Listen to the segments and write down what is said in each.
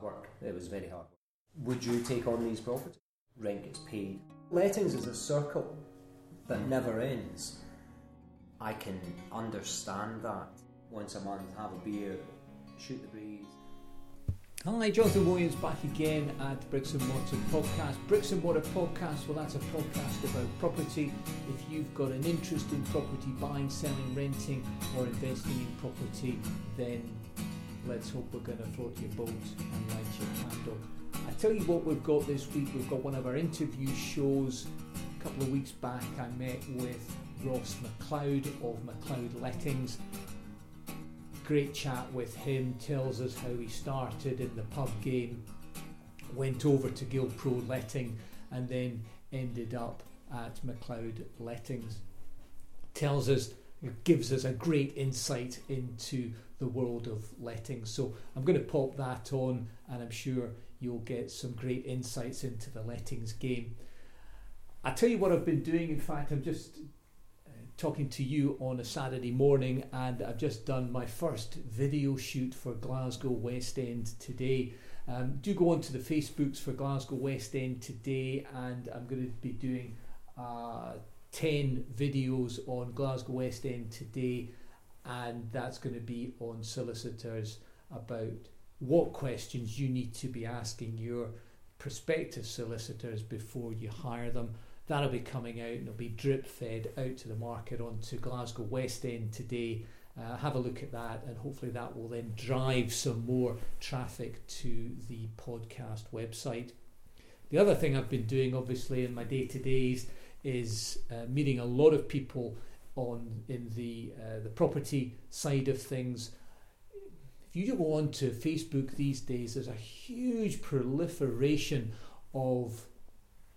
hard work. It was very hard. Would you take on these properties? Rent gets paid. Lettings is a circle that mm. never ends. I can understand that. Once a month, have a beer, shoot the breeze. Hi, Jonathan Williams back again at Bricks and Mortar Podcast. Bricks and Mortar Podcast, well, that's a podcast about property. If you've got an interest in property, buying, selling, renting, or investing in property, then let's hope we're going to float your boat and light your candle. I tell you what, we've got this week. We've got one of our interview shows. A couple of weeks back, I met with Ross MacLeod of MacLeod Lettings great chat with him, tells us how he started in the pub game, went over to Guild Gilpro Letting, and then ended up at MacLeod Lettings. Tells us, gives us a great insight into the world of lettings. So I'm going to pop that on, and I'm sure you'll get some great insights into the lettings game. I tell you what I've been doing. In fact, I'm just talking to you on a Saturday morning, and I've just done my first video shoot for Glasgow West End today. Um, do go on to the Facebooks for Glasgow West End today, and I'm going to be doing uh, 10 videos on Glasgow West End today, and that's going to be on solicitors about what questions you need to be asking your prospective solicitors before you hire them That'll be coming out and it'll be drip fed out to the market onto Glasgow West End today. Uh, have a look at that, and hopefully that will then drive some more traffic to the podcast website. The other thing I've been doing, obviously, in my day to days is uh, meeting a lot of people on in the uh, the property side of things. If you go on to Facebook these days, there's a huge proliferation of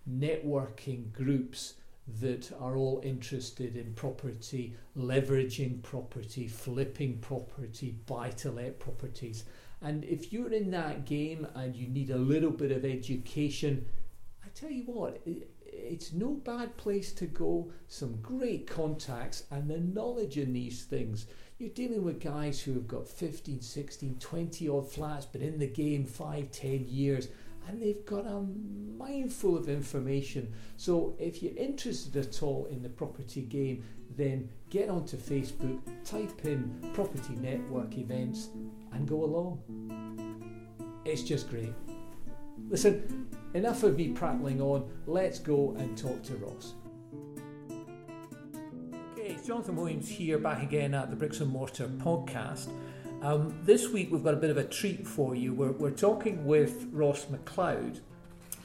networking groups that are all interested in property, leveraging property, flipping property, buy to let properties. And if you're in that game and you need a little bit of education, I tell you what, it's no bad place to go. Some great contacts and the knowledge in these things. You're dealing with guys who have got 15, 16, 20 odd flats, but in the game 5, 10 years and they've got a mindful of information. So if you're interested at all in the property game, then get onto Facebook, type in property network events, and go along. It's just great. Listen, enough of me prattling on. Let's go and talk to Ross. Okay, it's Jonathan Williams here, back again at the Bricks and Mortar podcast. Um, this week we've got a bit of a treat for you. We're, we're talking with Ross MacLeod,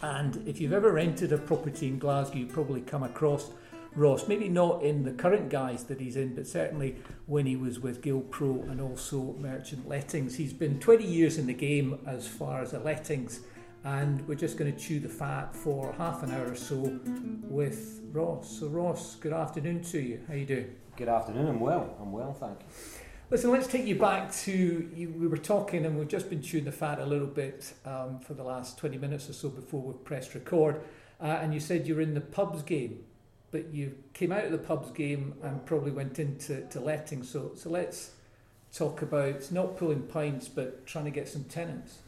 and if you've ever rented a property in Glasgow, you've probably come across Ross. Maybe not in the current guise that he's in, but certainly when he was with Gilpro and also Merchant Lettings. He's been 20 years in the game as far as the lettings, and we're just going to chew the fat for half an hour or so with Ross. So, Ross, good afternoon to you. How you doing? Good afternoon. I'm well. I'm well, thank you. Listen, let's take you back to you, we were talking, and we've just been chewing the fat a little bit um, for the last 20 minutes or so before we've pressed record. Uh, and you said you're in the pubs game, but you came out of the pubs game and probably went into to letting. So, so let's talk about not pulling pints, but trying to get some tenants.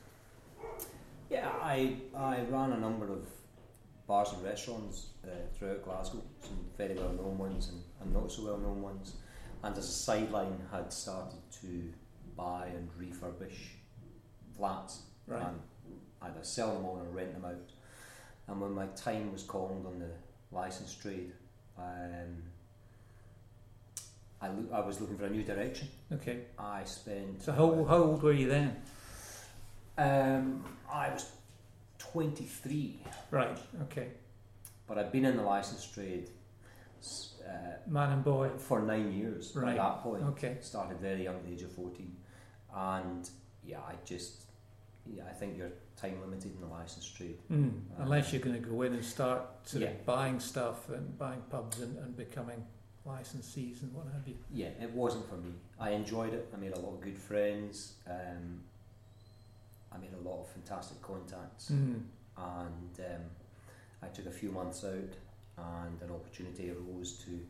Yeah, I, I ran a number of bars and restaurants uh, throughout Glasgow, some very well known ones and, and not so well known ones and as a sideline had started to buy and refurbish flats right. and either sell them on or rent them out. And when my time was called on the license trade, um, I, lo- I was looking for a new direction. Okay. I spent. So how, how old were you then? Um, I was 23. Right. Okay. But I'd been in the license trade uh, man and boy for nine years right. at that point. Okay. Started very young, at the age of 14. And yeah, I just, yeah, I think you're time limited in the license trade. Mm, unless you're going to go in and start sort yeah. of buying stuff and buying pubs and, and becoming licensees and what have you. Yeah, it wasn't for me. I enjoyed it. I made a lot of good friends. Um, I made a lot of fantastic contacts. Mm. And um, I took a few months out and an opportunity arose to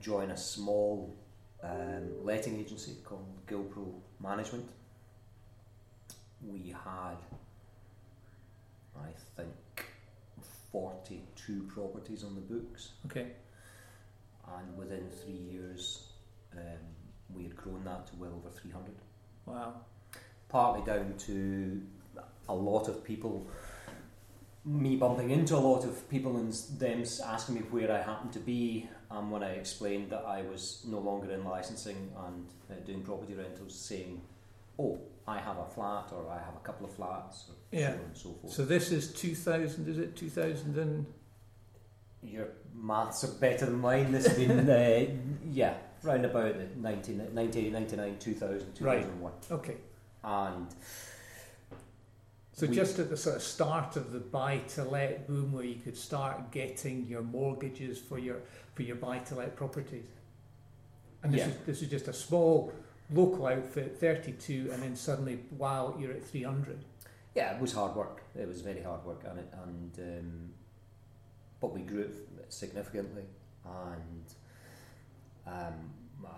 join a small um, letting agency called Gilpro Management. we had, I think, 42 properties on the books, Okay. and within three years, um, we had grown that to well over 300. Wow. Partly down to a lot of people, me bumping into a lot of people and them asking me where I happened to be, and when I explained that I was no longer in licensing and uh, doing property rentals, saying, "Oh, I have a flat, or I have a couple of flats, or Yeah. so on and so forth." So this is 2000, is it 2000 and... Your maths are better than mine. This has been, uh, yeah, round about the 19, 98, 99, 2000, Right. 2001. Okay. And So We- just at the sort of start of the buy-to-let boom where you could start getting your mortgages for your for your buy-to-let properties. And this, Yeah. is, this is just a small local outfit, 32, and then suddenly, wow, you're at 300. Yeah, it was hard work. It was very hard work, and it, and um, but we grew it significantly, and um,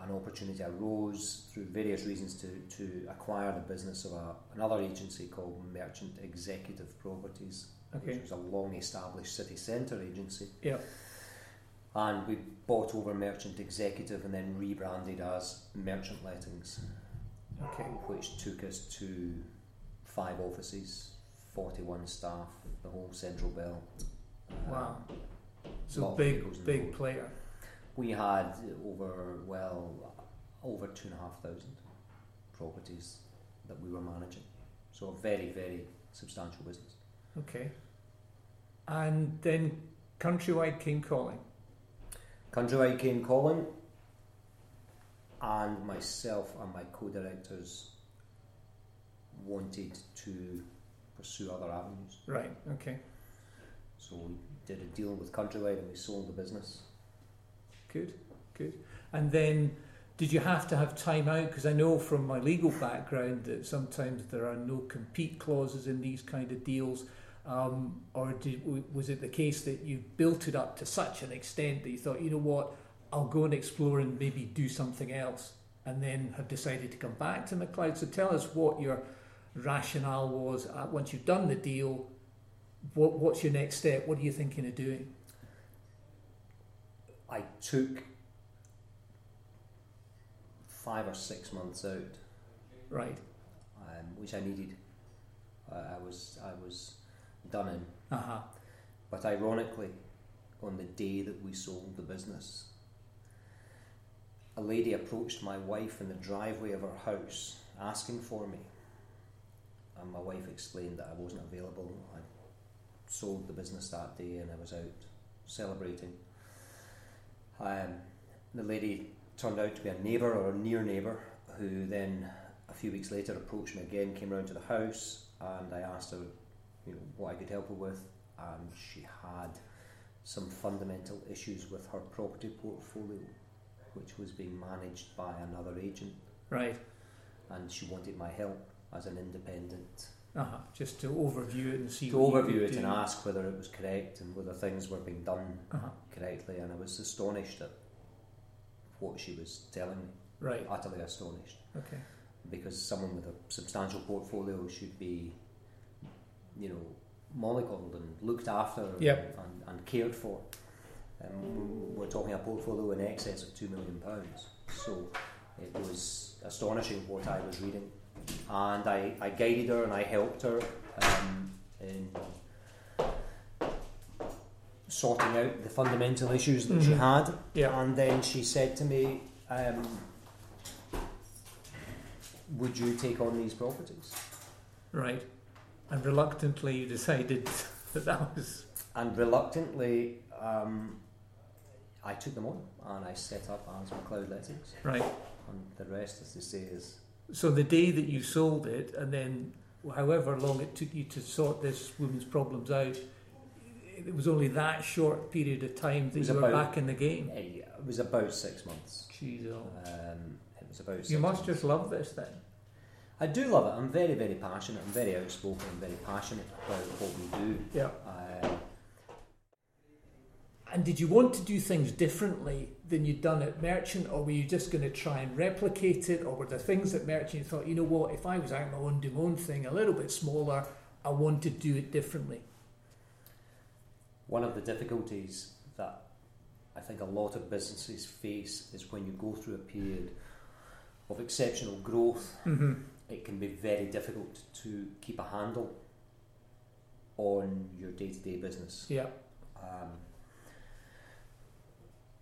an opportunity arose through various reasons to, to acquire the business of a, another agency called Merchant Executive Properties, Okay. which was a long established city centre agency. Yeah. And we bought over Merchant Executive and then rebranded as Merchant Lettings Okay. which took us to five offices, 41 staff, the whole central belt. Um, Wow. lot So big, big player. We had over, well, over two and a half thousand properties that we were managing. So a very, very substantial business. Okay. And then Countrywide came calling. Countrywide came calling, and myself and my co-directors wanted to pursue other avenues. Right. Okay. So we did a deal with Countrywide and we sold the business. Good. Good. And then, did you have to have time out? Because I know from my legal background that sometimes there are no compete clauses in these kind of deals. Um, or did, was it the case that you built it up to such an extent that you thought, you know what, I'll go and explore and maybe do something else, and then have decided to come back to MacLeod? So tell us what your rationale was uh, once you've done the deal. What, what's your next step? What are you thinking of doing? I took five or six months out, Right. um, which I needed. I I was I was done in. Uh huh. But ironically, on the day that we sold the business, a lady approached my wife in the driveway of her house asking for me. And my wife explained that I wasn't available. I sold the business that day and I was out celebrating. Um, the lady turned out to be a neighbour or a near neighbour who then a few weeks later approached me again, came round to the house, and I asked her you know, what I could help her with and she had some fundamental issues with her property portfolio, which was being managed by another agent, Right. and she wanted my help as an independent Uh-huh. Just to overview it and see. to overview it and ask whether it was correct and whether things were being done Uh-huh. correctly. And I was astonished at what she was telling me, Right. utterly astonished, Okay. because someone with a substantial portfolio should be, you know, mollycoddled and looked after Yep. and, and cared for. Um, we're talking a portfolio in excess of two million pounds, so it was astonishing what I was reading, and I, I guided her and I helped her um, in sorting out the fundamental issues that she Mhm. had, Yeah. and then she said to me, um, "Would you take on these properties?" Right. And reluctantly, you decided that that was And reluctantly, um, I took them on and I set up as MacLeod Lettings. right. And the rest, as they say, is So the day that you sold it, and then however long it took you to sort this woman's problems out, it was only that short period of time that you were about- back in the game. it was about six months. Jeez, oh. Um, it was about. You must months. just love this then. I do love it. I'm very, very passionate. I'm very outspoken. I'm very passionate about what we do. Yeah. Um, And did you want to do things differently than you'd done at Merchant, or were you just going to try and replicate it, or were there things at Merchant you thought, you know what, if I was out my own, do my own thing, a little bit smaller, I want to do it differently? One of the difficulties that I think a lot of businesses face is when you go through a period of exceptional growth, Mm-hmm. it can be very difficult to keep a handle on your day to day business. Yeah. Um,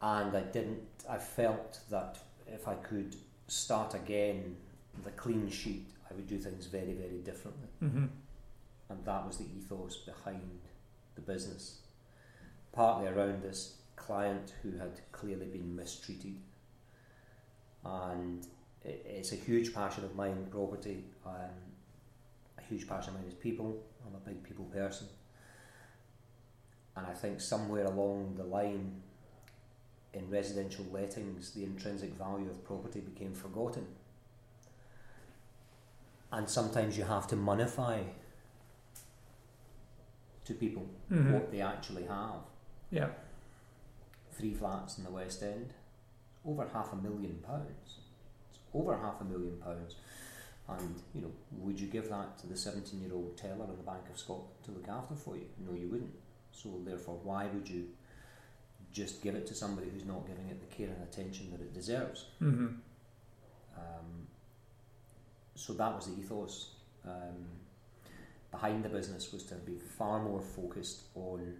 and I didn't, I felt that if I could start again with a clean sheet, I would do things very, very differently. Mm-hmm. And that was the ethos behind the business. Partly around this client who had clearly been mistreated. And it, it's a huge passion of mine, property. Um, a huge passion of mine is people. I'm a big people person. And I think somewhere along the line in residential lettings, the intrinsic value of property became forgotten. And sometimes you have to monify to people Mhm. what they actually have. Yeah. Three flats in the West End, over half a million pounds. It's over half a million pounds. And, you know, would you give that to the 17 year old teller in the Bank of Scotland to look after for you? No, you wouldn't. So, therefore, why would you just give it to somebody who's not giving it the care and attention that it deserves? Mm-hmm. Um, so that was the ethos um, behind the business was to be far more focused on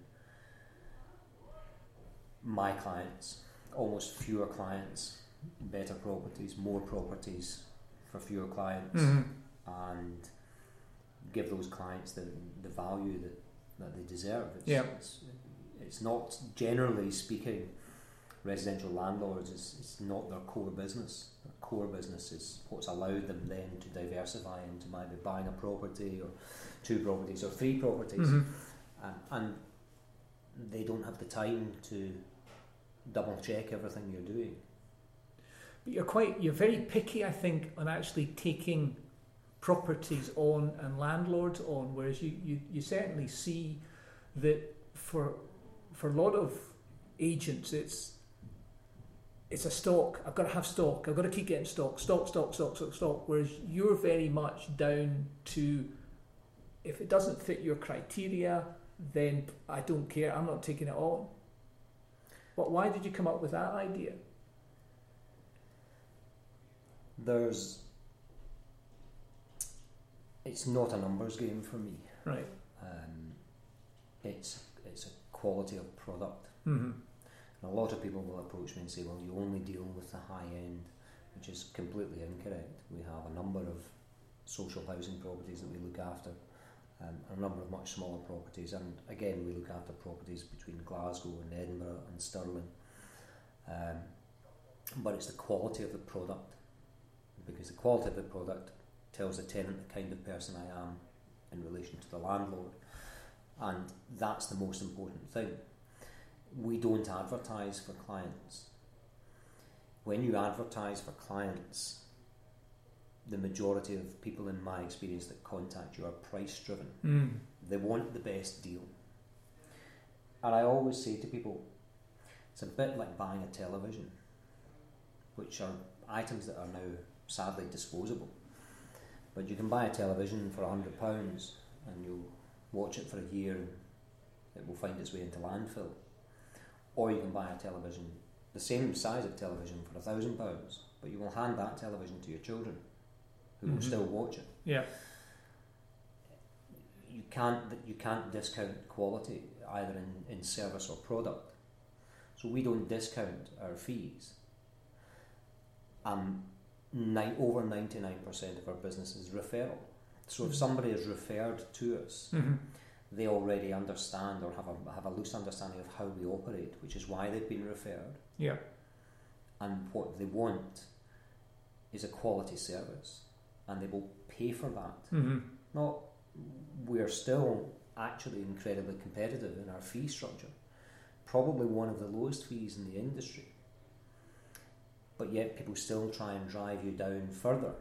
my clients, almost fewer clients, better properties, more properties for fewer clients, Mm-hmm. and give those clients the, the value that, that they deserve. It's, Yeah. it's, it's not generally speaking residential landlords is, is not their core business. Their core business is what's allowed them then to diversify into maybe buying a property or two properties or three properties, Mm-hmm. um, and they don't have the time to double check everything you're doing. But you're quite, you're very picky, I think, on actually taking properties on and landlords on, whereas you, you, you certainly see that for for a lot of agents, it's it's a stock. I've got to have stock. I've got to keep getting stock, stock, stock, stock, stock, stock. Whereas you're very much down to if it doesn't fit your criteria, then I don't care. I'm not taking it on. But why did you come up with that idea? There's it's not a numbers game for me. Right. Um, it's quality of product. Mm-hmm. And a lot of people will approach me and say, "Well, you only deal with the high end," which is completely incorrect. We have a number of social housing properties that we look after, um, a number of much smaller properties, and again, we look after properties between Glasgow and Edinburgh and Stirling. Um, but it's the quality of the product, because the quality of the product tells the tenant the kind of person I am in relation to the landlord, and that's the most important thing we don't advertise for clients. When you advertise for clients, the majority of people in my experience that contact you are price driven. Mm. They want the best deal. And I always say to people, it's a bit like buying a television, which are items that are now sadly disposable. But you can buy a television for £100 and you'll watch it for a year and it will find its way into landfill or you can buy a television, the same size of television for a thousand pounds, but you will hand that television to your children, who will Mhm. still watch it. Yeah. You can't you can't discount quality either in, in service or product. So we don't discount our fees. Um, ni- over ninety nine percent of our business is referral. So if somebody is referred to us, Mm-hmm. they already understand or have a, have a loose understanding of how we operate, which is why they've been referred. Yeah. And what they want is a quality service, and they will pay for that. Mm-hmm. Not, we're still actually incredibly competitive in our fee structure, probably one of the lowest fees in the industry. But yet, people still try and drive you down further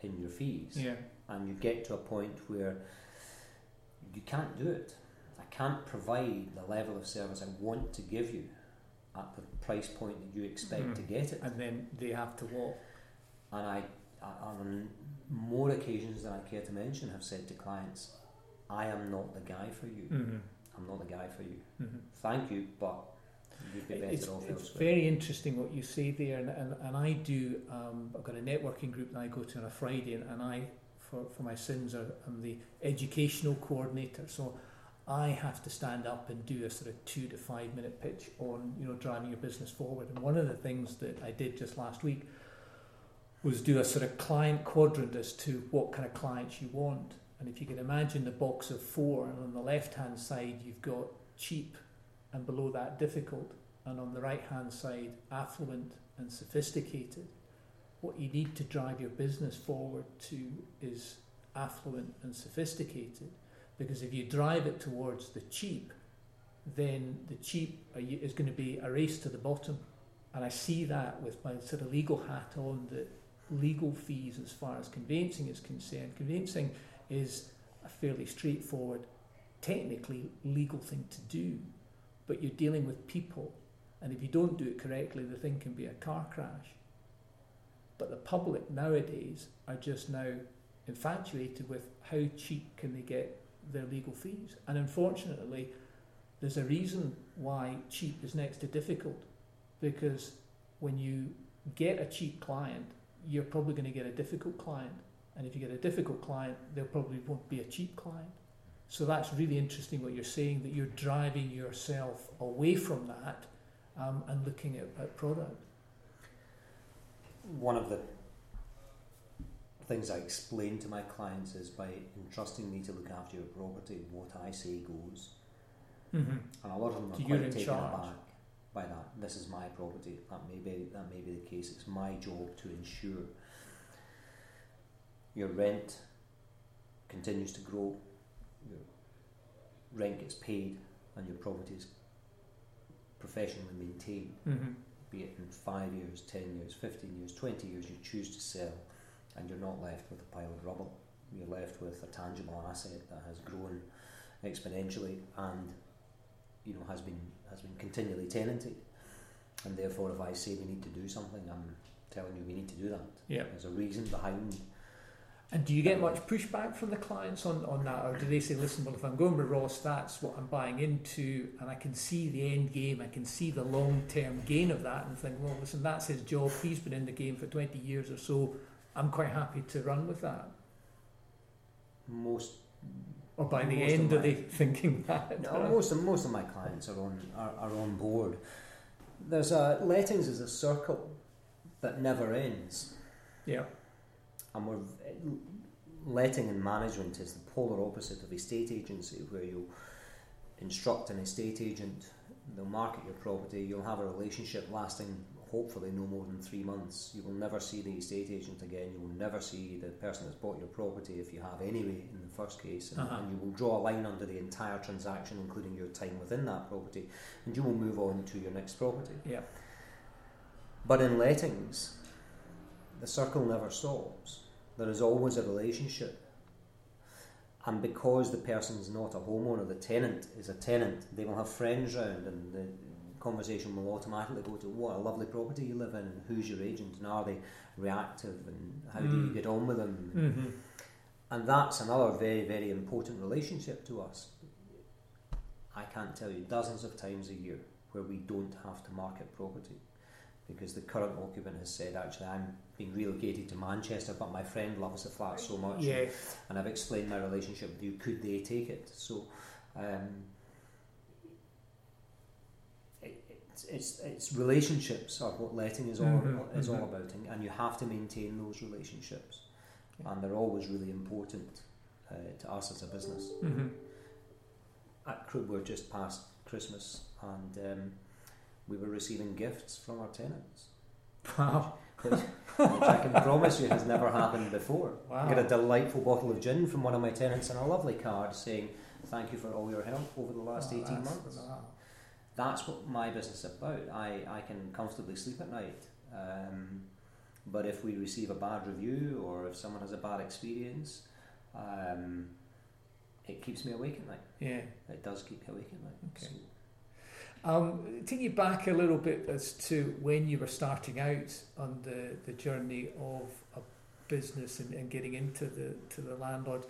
in your fees Yeah. And you get to a point where you can't do it. I can't provide the level of service I want to give you at the price point that you expect Mhm. to get it. And then they have to walk. And I, I, on more occasions than I care to mention, have said to clients, I am not the guy for you. Mm-hmm. I'm not the guy for you. Mm-hmm. Thank you, but you'd be better It's, off it's elsewhere. very interesting what you say there, and, and, and I do. Um, I've got a networking group that I go to on a Friday, and, and I, for, for my sins, I'm the educational coordinator. So I have to stand up and do a sort of two to five minute pitch on you know driving your business forward. And one of the things that I did just last week was do a sort of client quadrant as to what kind of clients you want. And if you can imagine the box of four, and on the left hand side you've got cheap, and below that difficult, and on the right hand side affluent and sophisticated. What you need to drive your business forward to is affluent and sophisticated, because if you drive it towards the cheap, then the cheap is going to be a race to the bottom. And I see that with my sort of legal hat on that legal fees as far as conveyancing is concerned. Conveyancing is a fairly straightforward, technically legal thing to do, but you're dealing with people, and if you don't do it correctly, the thing can be a car crash. But the public nowadays are just now infatuated with how cheap can they get their legal fees, and unfortunately, there's a reason why cheap is next to difficult, because when you get a cheap client, you're probably going to get a difficult client. And if you get a difficult client, there probably won't be a cheap client. So that's really interesting what you're saying that you're driving yourself away from that um, and looking at, at product. One of the things I explain to my clients is by entrusting me to look after your property, what I say goes. Mm-hmm. And a lot of them are So quite taken charge. aback by that. This is my property. That may be that may be the case. It's my job to ensure your rent continues to grow, your rent gets paid, and your property is professionally maintained. Mm-hmm. Be it in five years, ten years, fifteen years, twenty years, you choose to sell, and you're not left with a pile of rubble. You're left with a tangible asset that has grown exponentially and you know has been has been continually tenanted. And therefore, if I say we need to do something, I'm telling you we need to do that. Yeah. There's a reason behind. And do you get um, much pushback from the clients on, on that, or do they say, "Listen, well, if I'm going with Ross, that's what I'm buying into, and I can see the end game, I can see the long term gain of that, and think, well, listen, that's his job. He's been in the game for 20 years or so. I'm quite happy to run with that." Most Or by the end, of end, are they thinking that? No, most of most of my clients are on are, are on board. There's a lettings is a circle that never ends, Yeah. And we're letting and management is the polar opposite of estate agency, where you instruct an estate agent, they'll market your property, you'll have a relationship lasting hopefully no more than three months. You will never see the estate agent again. You will never see the person that's bought your property if you have anyway in the first case, and, Uh-huh. and you will draw a line under the entire transaction, including your time within that property, and you will move on to your next property. Yeah. But in lettings, the circle never stops. There is always a relationship. And because the person's not a homeowner, the tenant is a tenant, they will have friends round and the conversation will automatically go to what a lovely property you live in and who's your agent and are they reactive and how do you Mm. get on with them. Mm-hmm. And that's another very, very important relationship to us. I can't tell you dozens of times a year where we don't have to market property because the current occupant has said, actually, I'm being relocated to Manchester, but my friend loves the flat so much, Yeah. and I've explained my relationship with you. Could they take it? So, um, it, it's, it's it's relationships are what letting is all Mhm, is all mhm. about, and, and you have to maintain those relationships Yeah. and they're always really important uh, to us as a business. Mm-hmm. At Crib, we're just past Christmas, and um, we were receiving gifts from our tenants, Wow. which, which I can promise you has never happened before. Wow. I got a delightful bottle of gin from one of my tenants and a lovely card saying, "Thank you for all your help over the last eighteen that's- months." wow. That's what my business is about. I, I can comfortably sleep at night. Um, but if we receive a bad review or if someone has a bad experience, um, it it keeps me awake at night. Yeah. It does keep me awake at night. Okay. So, Um, take you back a little bit as to when you were starting out on the, the journey of a business and, and getting into the to the landlord.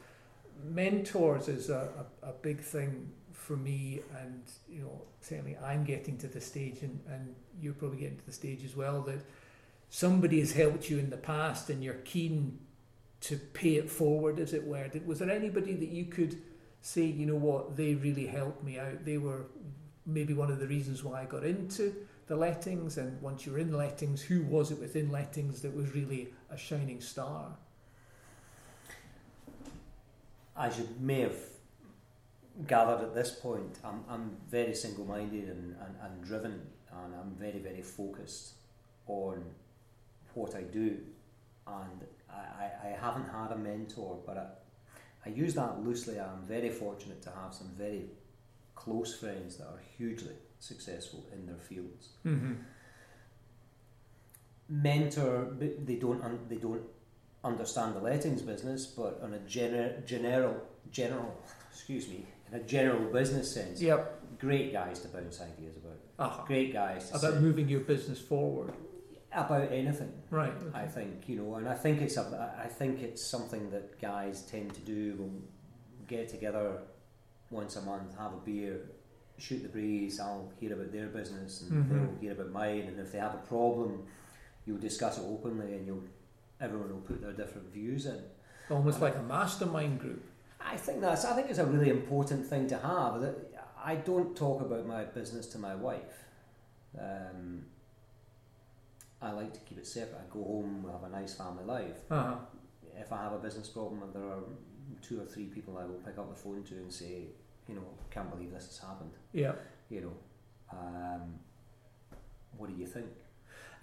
Mentors is a, a, a big thing for me, and you know certainly I'm getting to the stage, and, and you're probably getting to the stage as well that somebody has helped you in the past, and you're keen to pay it forward, as it were. Did, was there anybody that you could say, you know what, they really helped me out? They were maybe one of the reasons why I got into the lettings. And once you were in lettings, who was it within lettings that was really a shining star? as you may have gathered at this point, I'm, I'm very single minded and, and, and driven, and I'm very, very focused on what I do. And I, I, I haven't had a mentor, but I, I use that loosely. I'm very fortunate to have some very close friends that are hugely successful in their fields. Mm-hmm. Mentor, they don't un, they don't understand the lettings business, but on a gener, general general excuse me in a general business sense, Yep. great guys to bounce ideas about. Uh-huh. Great guys to About say moving your business forward. about anything. Right. I think you know, and I think it's a, I think it's something that guys tend to do. We'll get together once a month, have a beer, shoot the breeze. I'll hear about their business, and Mhm. they'll hear about mine. And if they have a problem, you'll discuss it openly, and you'll everyone will put their different views in. Almost like a mastermind group. I think that's I think it's a really important thing to have. That I don't talk about my business to my wife. Um, I like to keep it separate. I go home, we have a nice family life. Uh-huh. If I have a business problem, and there are two or three people I will pick up the phone to and say, you know, can't believe this has happened. Yeah. You know, um, what do you think?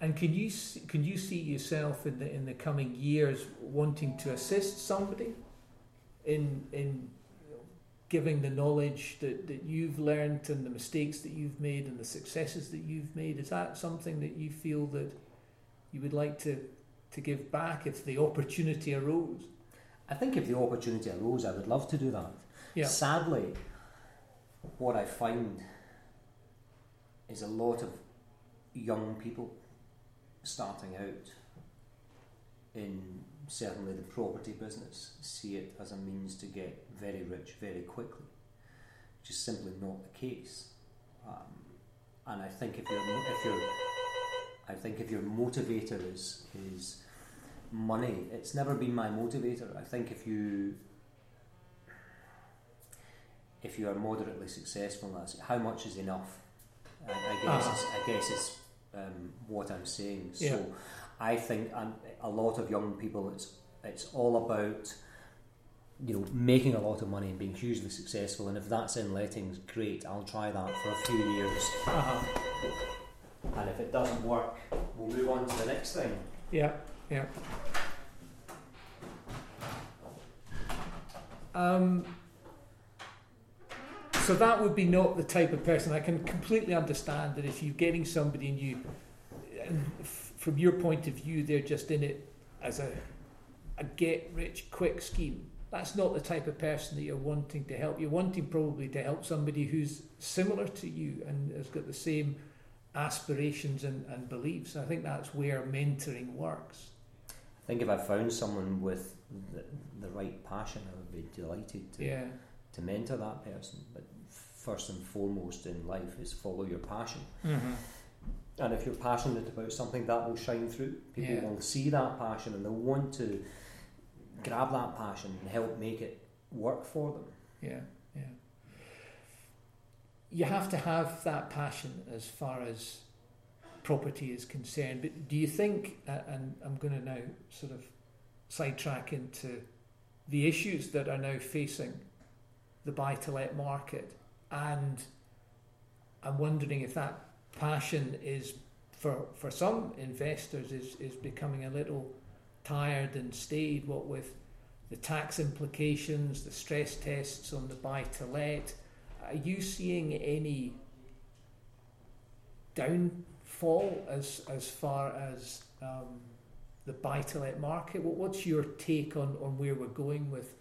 And can you see, can you see yourself in the in the coming years wanting to assist somebody in in giving the knowledge that, that you've learned and the mistakes that you've made and the successes that you've made? Is that something that you feel that you would like to to give back if the opportunity arose? I think if the opportunity arose, I would love to do that. Yeah. Sadly, what I find is a lot of young people starting out in certainly the property business see it as a means to get very rich very quickly, which is simply not the case. Um, and I think if you're if you're I think if your motivator is is money, it's never been my motivator. I think if you if you are moderately successful, that's how much is enough. I, I guess Uh-huh. I guess is um, what I'm saying. So Yeah. I think um, a lot of young people, it's it's all about you know making a lot of money and being hugely successful. And if that's in lettings, great. I'll try that for a few years. Uh-huh. And if it doesn't work, we'll move on to the next thing. Yeah, yeah. Um, so that would be not the type of person. I can completely understand that if you're getting somebody and you, and f- from your point of view, they're just in it as a, a get rich quick scheme. That's not the type of person that you're wanting to help. You're wanting probably to help somebody who's similar to you and has got the same aspirations and, and beliefs. I think that's where mentoring works. I think if I found someone with the, the right passion, I would be delighted to, Yeah, to mentor that person. But first and foremost in life is follow your passion. mm-hmm. And if you're passionate about something, that will shine through. People Yeah. will see that passion and they'll want to grab that passion and help make it work for them. yeah, yeah. You have to have that passion as far as property is concerned. But do you think, uh, and I'm going to now sort of sidetrack into the issues that are now facing the buy to let market, and I'm wondering if that passion is for for some investors is is becoming a little tired and staid. What with the tax implications, the stress tests on the buy to let, are you seeing any downfall as as far as um, the buy to let market? What, what's your take on, on where we're going with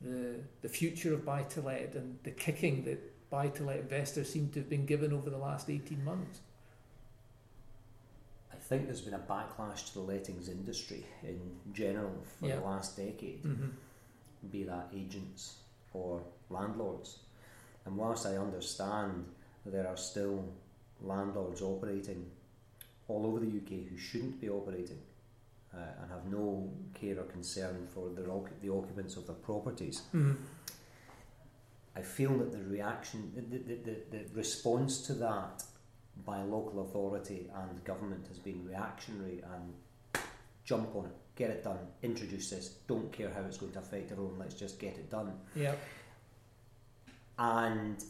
the the future of buy to let and the kicking that buy to let investors seem to have been given over the last 18 months? I think there's been a backlash to the lettings industry in general for Yeah. the last decade, Mm-hmm. be that agents or landlords. And whilst I understand there are still landlords operating all over the UK who shouldn't be operating uh, and have no care or concern for their the occupants of their properties, Mm-hmm. I feel that the reaction, the, the, the, the response to that by local authority and government has been reactionary and jump on it, get it done, introduce this, don't care how it's going to affect everyone, let's just get it done. Yeah. And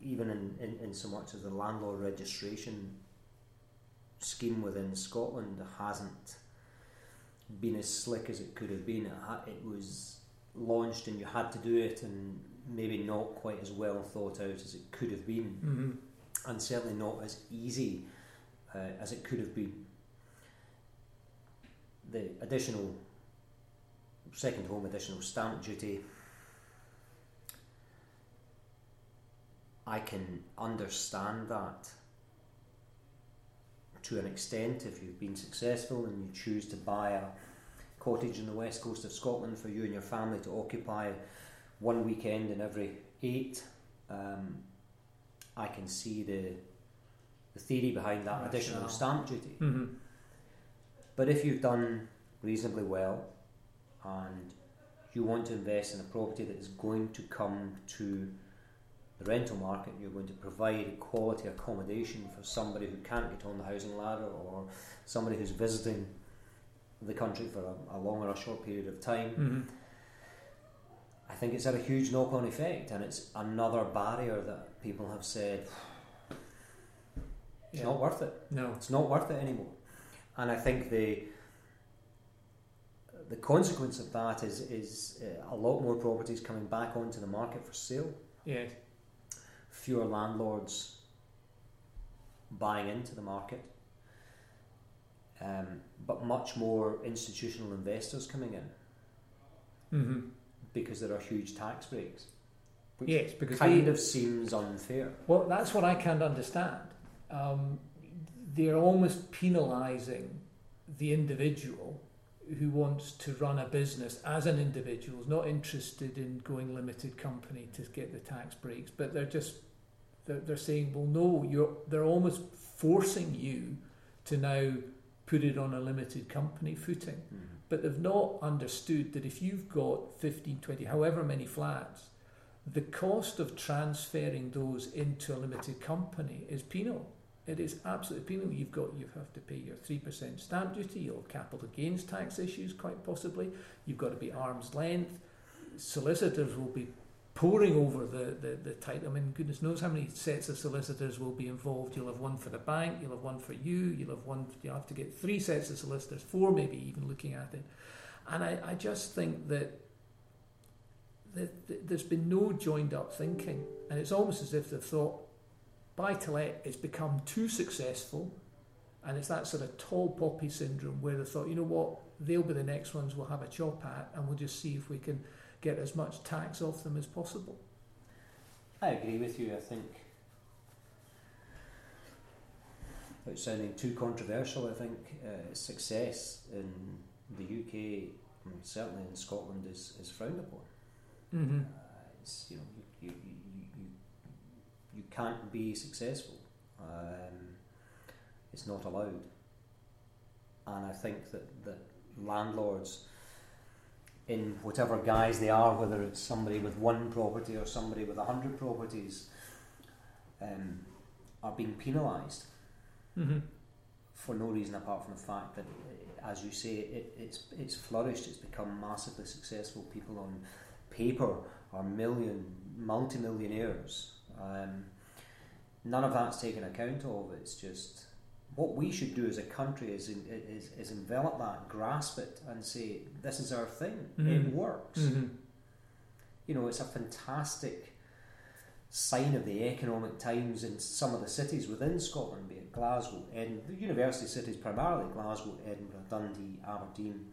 even in, in, in so much as the landlord registration scheme within Scotland hasn't been as slick as it could have been. It, ha- it was launched and you had to do it, and maybe not quite as well thought out as it could have been, Mm-hmm. and certainly not as easy uh, as it could have been. The additional second home additional stamp duty. I can understand that to an extent if you've been successful and you choose to buy a cottage in the west coast of Scotland for you and your family to occupy one weekend in every eight. Um, I can see the the theory behind that additional stamp duty. Mm-hmm. But if you've done reasonably well and you want to invest in a property that is going to come to the rental market, you're going to provide quality accommodation for somebody who can't get on the housing ladder or somebody who's visiting the country for a, a long or a short period of time, Mm-hmm. I think it's had a huge knock on effect and it's another barrier that people have said it's Yeah. not worth it. No. It's not worth it anymore. And I think the the consequence of that is is uh, a lot more properties coming back onto the market for sale. Yes. Fewer landlords buying into the market, um, but much more institutional investors coming in Mm-hmm. because there are huge tax breaks. Which Yes, because kind they- of seems unfair. Well, that's what I can't understand. Um, they're almost penalising the individual who wants to run a business as an individual, is not interested in going limited company to get the tax breaks, but they're just they're, they're saying, well, no, you're they're almost forcing you to now put it on a limited company footing. Hmm. But they've not understood that if you've got 15, 20, however many flats, the cost of transferring those into a limited company is penal. It is absolutely penal. You've got you have to pay your three percent stamp duty, your capital gains tax issues, quite possibly. You've got to be arm's length. Solicitors will be pouring over the, the, the title. I mean, goodness knows how many sets of solicitors will be involved. You'll have one for the bank, you'll have one for you, you'll have one you'll have to get three sets of solicitors, four maybe even looking at it. And I, I just think that that, that there's been no joined up thinking, and it's almost as if they've thought buy to let has become too successful, and it's that sort of tall poppy syndrome where they thought, you know what, they'll be the next ones we'll have a chop at, and we'll just see if we can get as much tax off them as possible. I agree with you. I think without sounding too controversial, I think uh, success in the UK, and certainly in Scotland, is, is frowned upon. Mm-hmm. Uh, it's, you know, you, you, you, you, you can't be successful. Um, it's not allowed. And I think that, that landlords, in whatever guise they are, whether it's somebody with one property or somebody with a hundred properties, um, are being penalised Mm-hmm. for no reason apart from the fact that, uh, as you say, it, it's it's flourished. It's become massively successful. People on paper are million, multi-millionaires. Um, none of that's taken account of. It's just what we should do as a country is is, is envelop that, grasp it, and say this is our thing. It Mhm. works. Mm-hmm. You know, it's a fantastic sign of the economic times in some of the cities within Scotland, be it Glasgow, and the university cities primarily, Glasgow, Edinburgh, Dundee, Aberdeen,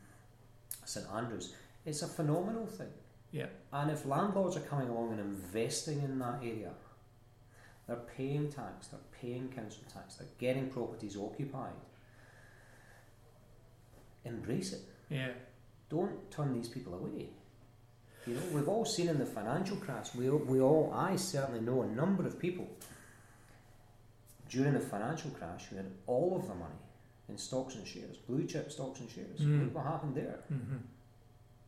St Andrews. It's a phenomenal thing. Yeah. And if landlords are coming along and investing in that area, they're paying tax, they're paying council tax, they're getting properties occupied. Embrace it. Yeah. Don't turn these people away. You know, we've all seen in the financial crash, we, we all, I certainly know a number of people during the financial crash who had all of their money in stocks and shares, blue chip stocks and shares. Mm. Look what happened there. hmm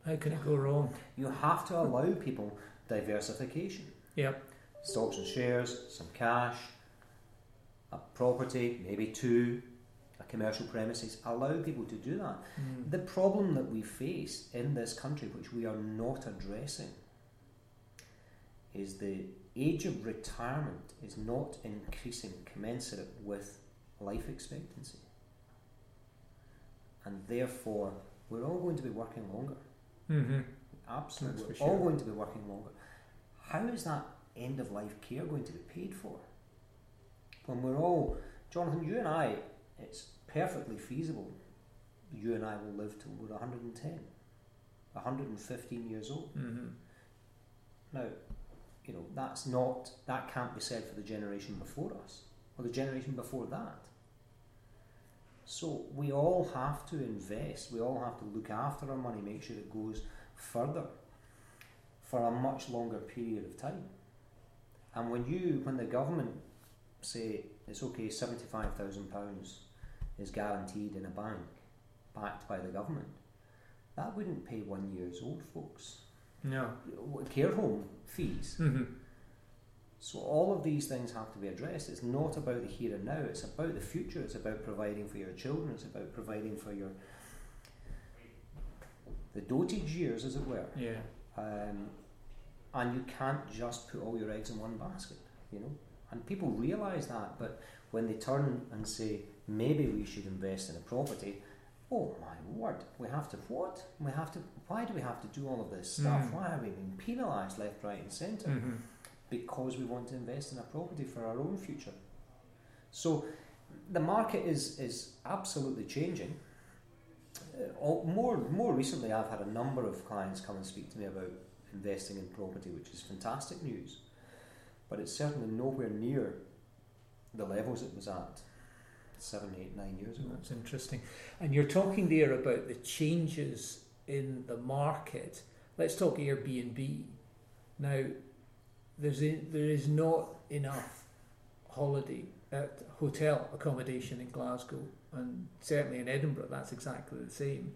How can it go wrong? You have to allow people diversification. Yep. Stocks and shares, some cash, a property, maybe two, a commercial premises. Allow people to do that. Mm. The problem that we face in this country, which we are not addressing, is the age of retirement is not increasing commensurate with life expectancy. And therefore, we're all going to be working longer. hmm Absolutely. We're all going to be working longer. How is that end of life care going to be paid for? When we're all, Jonathan, you and I, it's perfectly feasible. You and I will live till we're 110, 115 years old. hmm Now, you know, that's not, that can't be said for the generation before us or the generation before that. So we all have to invest, we all have to look after our money, make sure it goes further for a much longer period of time. And when you, when the government say it's okay, seventy-five thousand pounds is guaranteed in a bank, backed by the government, that wouldn't pay one year's old folks No. care home fees. hmm So all of these things have to be addressed. It's not about the here and now. It's about the future. It's about providing for your children. It's about providing for your the dotage years, as it were. Yeah. Um, and you can't just put all your eggs in one basket, you know. And people realise that, but when they turn and say maybe we should invest in a property, oh my word, we have to what? We have to. Why do we have to do all of this stuff? Mm. Why are we being penalised left, right, and centre? hmm because we want to invest in a property for our own future. So the market is is absolutely changing. Uh, all, more more recently, I've had a number of clients come and speak to me about investing in property, which is fantastic news. But it's certainly nowhere near the levels it was at seven, eight, nine years ago. That's interesting. And you're talking there about the changes in the market. Let's talk Airbnb. Now, there's there is not enough holiday at hotel accommodation in Glasgow, and certainly in Edinburgh, that's exactly the same.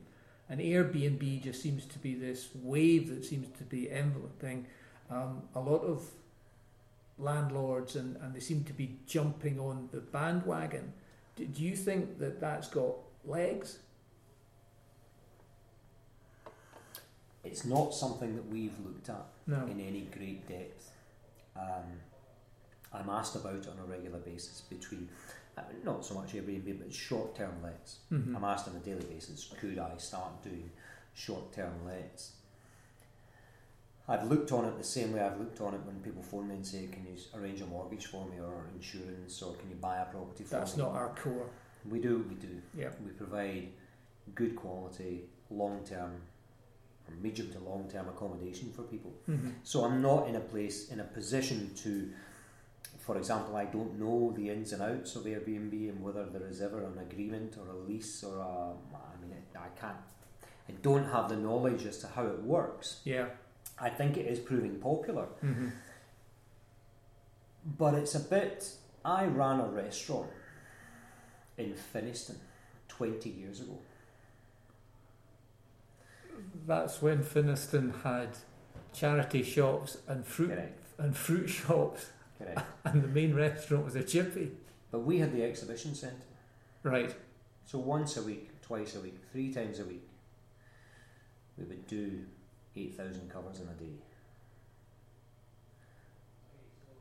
And Airbnb just seems to be this wave that seems to be enveloping um, a lot of landlords, and, and they seem to be jumping on the bandwagon. Do, do you think that that's got legs? It's not something that we've looked at No. in any great depth. Um, I'm asked about it on a regular basis between, not so much Airbnb, but short term lets. Mhm. I'm asked on a daily basis, could I start doing short term lets? I've looked on it the same way I've looked on it when people phone me and say, Can you arrange a mortgage for me or insurance or can you buy a property for That's me? not our core. We do, we do. Yeah. We provide good quality, long term, or medium to long term accommodation for people. Mm-hmm. So I'm not in a place, in a position to, for example, I don't know the ins and outs of Airbnb and whether there is ever an agreement or a lease or a, I mean, I can't, I don't have the knowledge as to how it works. Yeah. I think it is proving popular, Mm-hmm. but it's a bit. I ran a restaurant in Finnieston 20 years ago. That's when Finnieston had charity shops and fruit Correct. and fruit shops, Correct. and the main restaurant was a chippy. but we had the exhibition centre. Right. So once a week, twice a week, three times a week, we would do 8,000 covers in a day.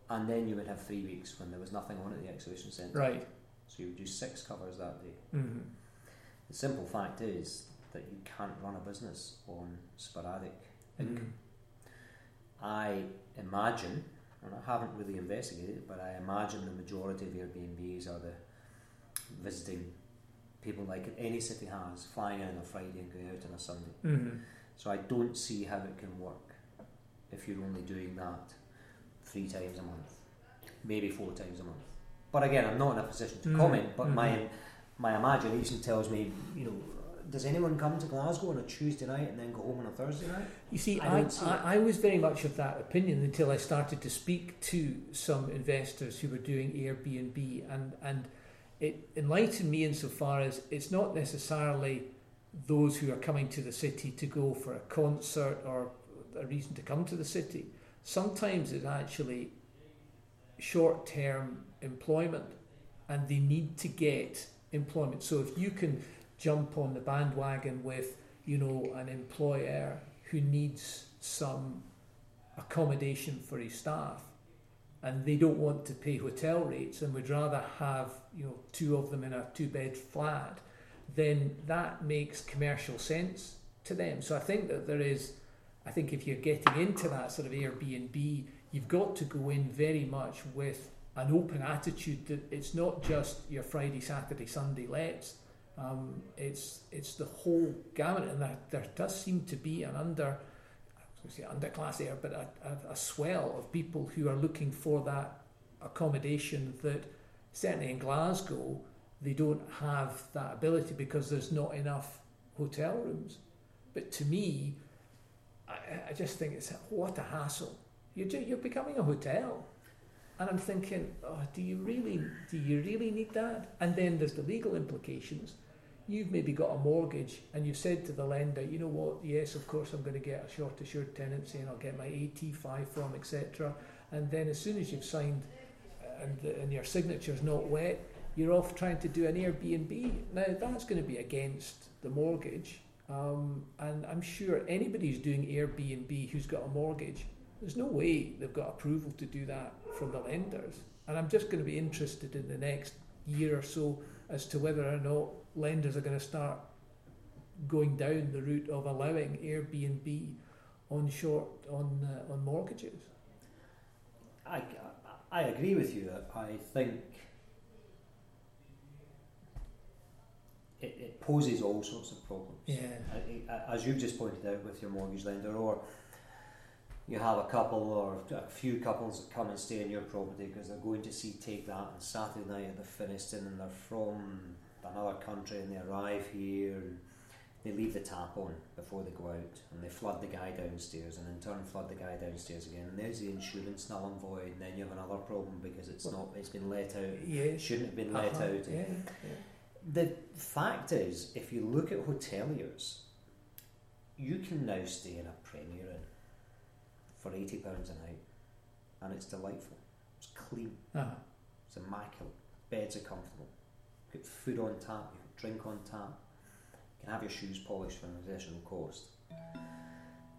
And then you would have three weeks when there was nothing on at the exhibition centre. Right. So you would do six covers that day. Mm-hmm. The simple fact is that you can't run a business on sporadic income. I imagine, and I haven't really investigated it, but I imagine the majority of Airbnbs are the visiting people like any city has, flying in on a Friday and going out on a Sunday. Mm-hmm. So I don't see how it can work. if you're only doing that three times a month, maybe four times a month. But again, I'm not in a position to Mhm, comment. But my mhm. my imagination tells me, you know, does anyone come to Glasgow on a Tuesday night and then go home on a Thursday night? You see, I I, see. I, I was very much of that opinion until I started to speak to some investors who were doing Airbnb, and, and it enlightened me insofar as it's not necessarily those who are coming to the city to go for a concert or a reason to come to the city. Sometimes it's actually short term employment and they need to get employment. So if you can jump on the bandwagon with, you know, an employer who needs some accommodation for his staff and they don't want to pay hotel rates and would rather have, you know, two of them in a two bed flat, then that makes commercial sense to them. So I think that there is I think if you're getting into that sort of Airbnb, you've got to go in very much with an open attitude that it's not just your Friday, Saturday, Sunday lets. Um, it's it's the whole gamut, and there, there does seem to be an under, say underclass there, but a, a, a swell of people who are looking for that accommodation that certainly in Glasgow they don't have that ability because there's not enough hotel rooms. But to me, I, I just think it's what a hassle. You're, ju- you're becoming a hotel. And I'm thinking, oh, do you really do you really need that? And then there's the legal implications. You've maybe got a mortgage and you've said to the lender, you know what, yes, of course I'm going to get a short assured tenancy and I'll get my AT5 from, etc. And then as soon as you've signed uh, and, the, and your signature's not wet, you're off trying to do an Airbnb. Now that's going to be against the mortgage. Um, and I'm sure anybody who's doing Airbnb who's got a mortgage, there's no way they've got approval to do that from the lenders. And I'm just going to be interested in the next year or so as to whether or not lenders are going to start going down the route of allowing Airbnb on short on uh, on mortgages. I, I agree with you. I think it, it poses all sorts of problems. Yeah. As you've just pointed out with your mortgage lender, or you have a couple or a few couples that come and stay in your property because they're going to see Take That on Saturday night at the Finnieston and they're from another country and they arrive here and they leave the tap on before they go out and they flood the guy downstairs and in turn flood the guy downstairs again and there's the insurance null and void and then you have another problem because it's not it's been let out Yeah. it shouldn't have been let Uh-huh. out Yeah. the fact is, if you look at hoteliers, you can now stay in a Premier Inn for eighty pounds a night, and it's delightful. It's clean. yeah. Uh-huh. It's immaculate. Beds are comfortable. You've got food on tap. You can drink on tap. You can have your shoes polished for an additional cost.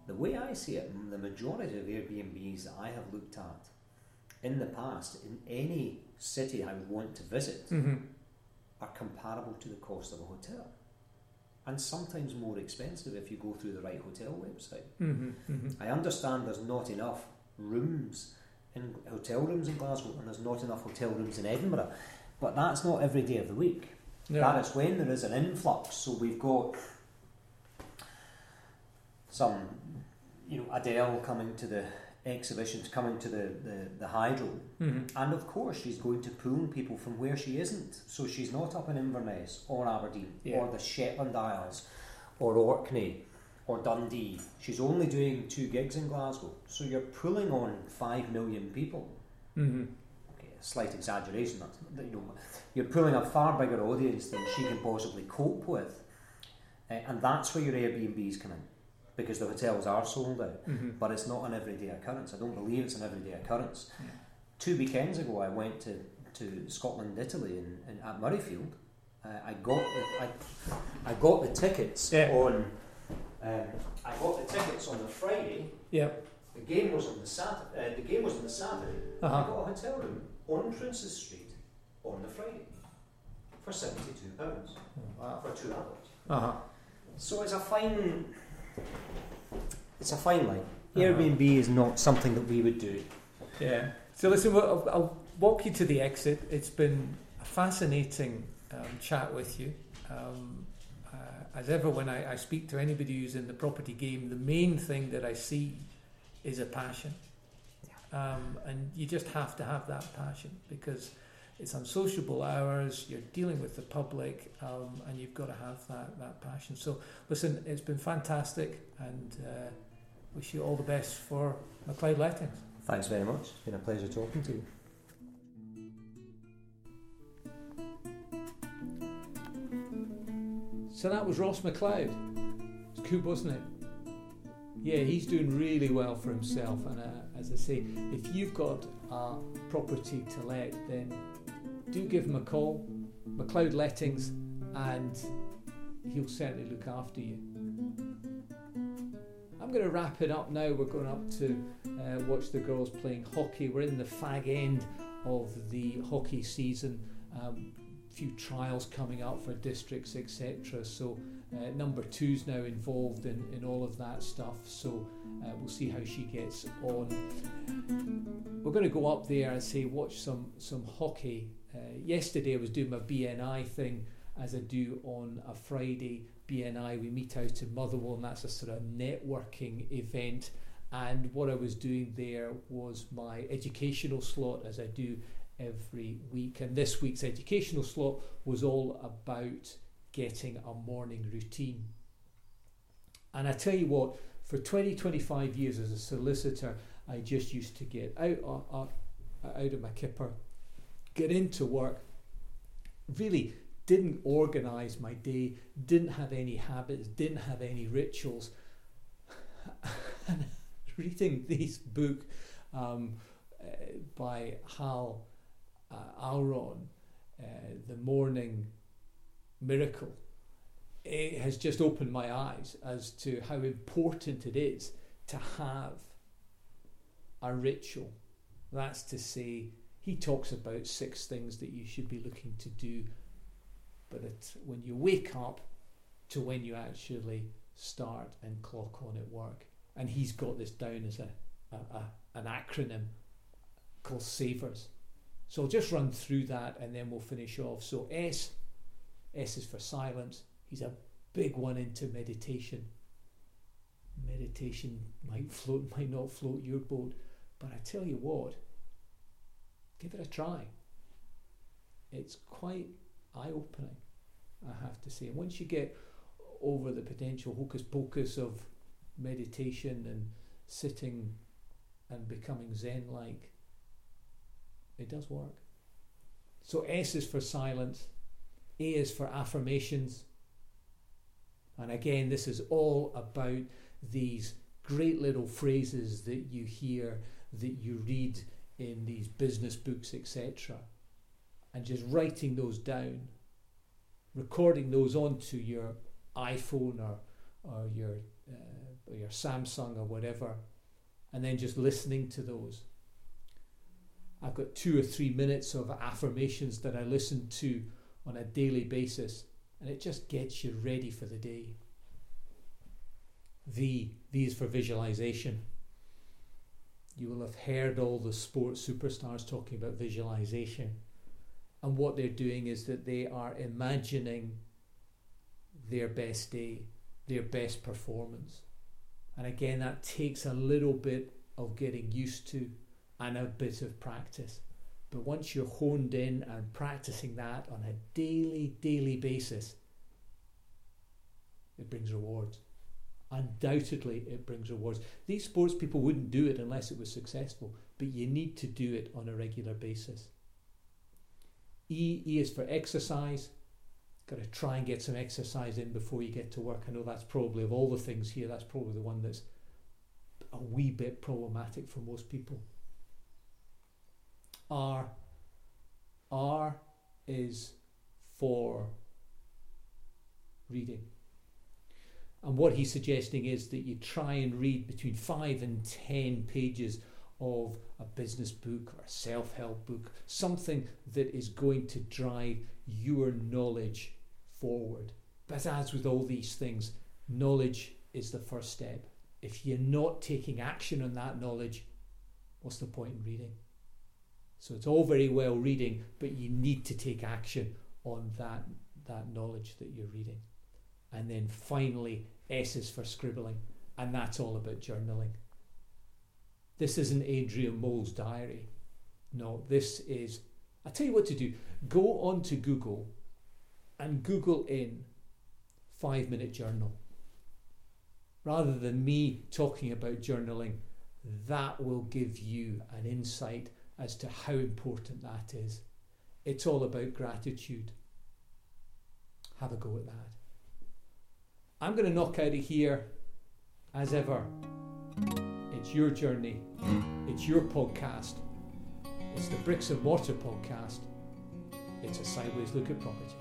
The way I see it, the majority of Airbnbs that I have looked at in the past, in any city I would want to visit, hmm are comparable to the cost of a hotel. And sometimes more expensive if you go through the right hotel website. hmm hmm I understand there's not enough rooms in hotel rooms in Glasgow and there's not enough hotel rooms in Edinburgh, but that's not every day of the week. That is when there is an influx. So we've got some, you know, Adele coming to the exhibitions, coming to the, the, the Hydro, hmm and of course, she's going to pull people from where she isn't. So she's not up in Inverness or Aberdeen Yeah. or the Shetland Isles or Orkney or Dundee. She's only doing two gigs in Glasgow. So you're pulling on five million people. hmm a slight exaggeration. That, you know, you're pulling a far bigger audience than she can possibly cope with, Uh, and that's where your Airbnbs come in. Because the hotels are sold out, hmm but it's not an everyday occurrence. I don't believe it's an everyday occurrence Yeah. two weekends ago, I went to, to Scotland, Italy, in, in, at Murrayfield. Uh, I got the I, I got the tickets Yeah. on. Um, I got the tickets on the Friday. Yep. The game was on the Saturday. Uh, the game was on the Saturday. I Uh-huh. got a hotel room on Princes Street on the Friday for seventy-two pounds Wow. for two adults. Uh huh. So it's a fine. It's a fine line. Uh-huh. Airbnb is not something that we would do. Yeah. So listen, we'll- I'll, I'll walk you to the exit. It's been a fascinating um, chat with you. Um, uh, as ever, when I, I speak to anybody who's in the property game, the main thing that I see is a passion. Um, and you just have to have that passion because it's unsociable hours, you're dealing with the public, um, and you've got to have that, that passion. So, listen, it's been fantastic, and uh, wish you all the best for MacLeod Lettings. Thanks very much. It's been a pleasure talking to you. So that was Ross MacLeod. It's cool, wasn't it? Yeah, he's doing really well for himself. And uh, as I say, if you've got a property to let, then do give him a call, MacLeod Lettings, and he'll certainly look after you. I'm going to wrap it up now. We're going up to uh, watch the girls playing hockey. We're in the fag end of the hockey season. Um, few trials coming up for districts, etc. So uh, number two's now involved in, in all of that stuff. So uh, we'll see how she gets on. We're going to go up there and say watch some some hockey. Uh, yesterday I was doing my BNI thing as I do on a Friday. BNI we meet out in Motherwell and that's a sort of networking event. And what I was doing there was my educational slot as I do every week. And this week's educational slot was all about getting a morning routine. And I tell you what, for 20, 25 years as a solicitor, I just used to get out, uh, uh, out of my kipper, get into work, really didn't organise my day, didn't have any habits, didn't have any rituals. and reading this book um, uh, by Hal uh, Elrod, uh, the morning miracle, it has just opened my eyes as to how important it is to have a ritual. That's to say, he talks about six things that you should be looking to do, but it, when you wake up to when you actually start and clock on at work. And he's got this down as a, a, a an acronym called SAVERS. So I'll just run through that and then we'll finish off. So S, S is for silence. He's a big one into meditation. Meditation might float, might not float your boat, but I tell you what, give it a try. It's quite eye opening, I have to say. And once you get over the potential hocus pocus of meditation and sitting and becoming Zen like, it does work. So S is for silence, A is for affirmations. And again, this is all about these great little phrases that you hear, that you read in these business books, etc. And just writing those down, recording those onto your iPhone or, or your, uh, or your Samsung or whatever, and then just listening to those I've got two or three minutes of affirmations that I listen to on a daily basis, and it just gets you ready for the day. V, is for visualization. You will have heard all the sports superstars talking about visualization. And what they're doing is that they are imagining their best day, their best performance. And again, that takes a little bit of getting used to and a bit of practice. But once you're honed in and practicing that on a daily, daily basis, it brings rewards. Undoubtedly, it brings rewards. These sports people wouldn't do it unless it was successful, but you need to do it on a regular basis. E, e is for exercise. Got to try and get some exercise in before you get to work. I know that's probably, of all the things here, that's probably the one that's a wee bit problematic for most people. R. R is for reading. And what he's suggesting is that you try and read between five and ten pages of a business book or a self help book, something that is going to drive your knowledge forward. But as with all these things, knowledge is the first step. If you're not taking action on that knowledge, what's the point in reading? So it's all very well reading, but you need to take action on that, that knowledge that you're reading. And then finally, S is for scribbling, and that's all about journaling. This isn't Adrian Mole's diary. No, this is. I tell you what to do. Go on to Google and Google in five minute journal. Rather than me talking about journaling, that will give you an insight as to how important that is. It's all about gratitude. Have a go at that. I'm going to knock out of here as ever. It's your journey, it's your podcast, it's the Bricks and Mortar podcast, it's a sideways look at property.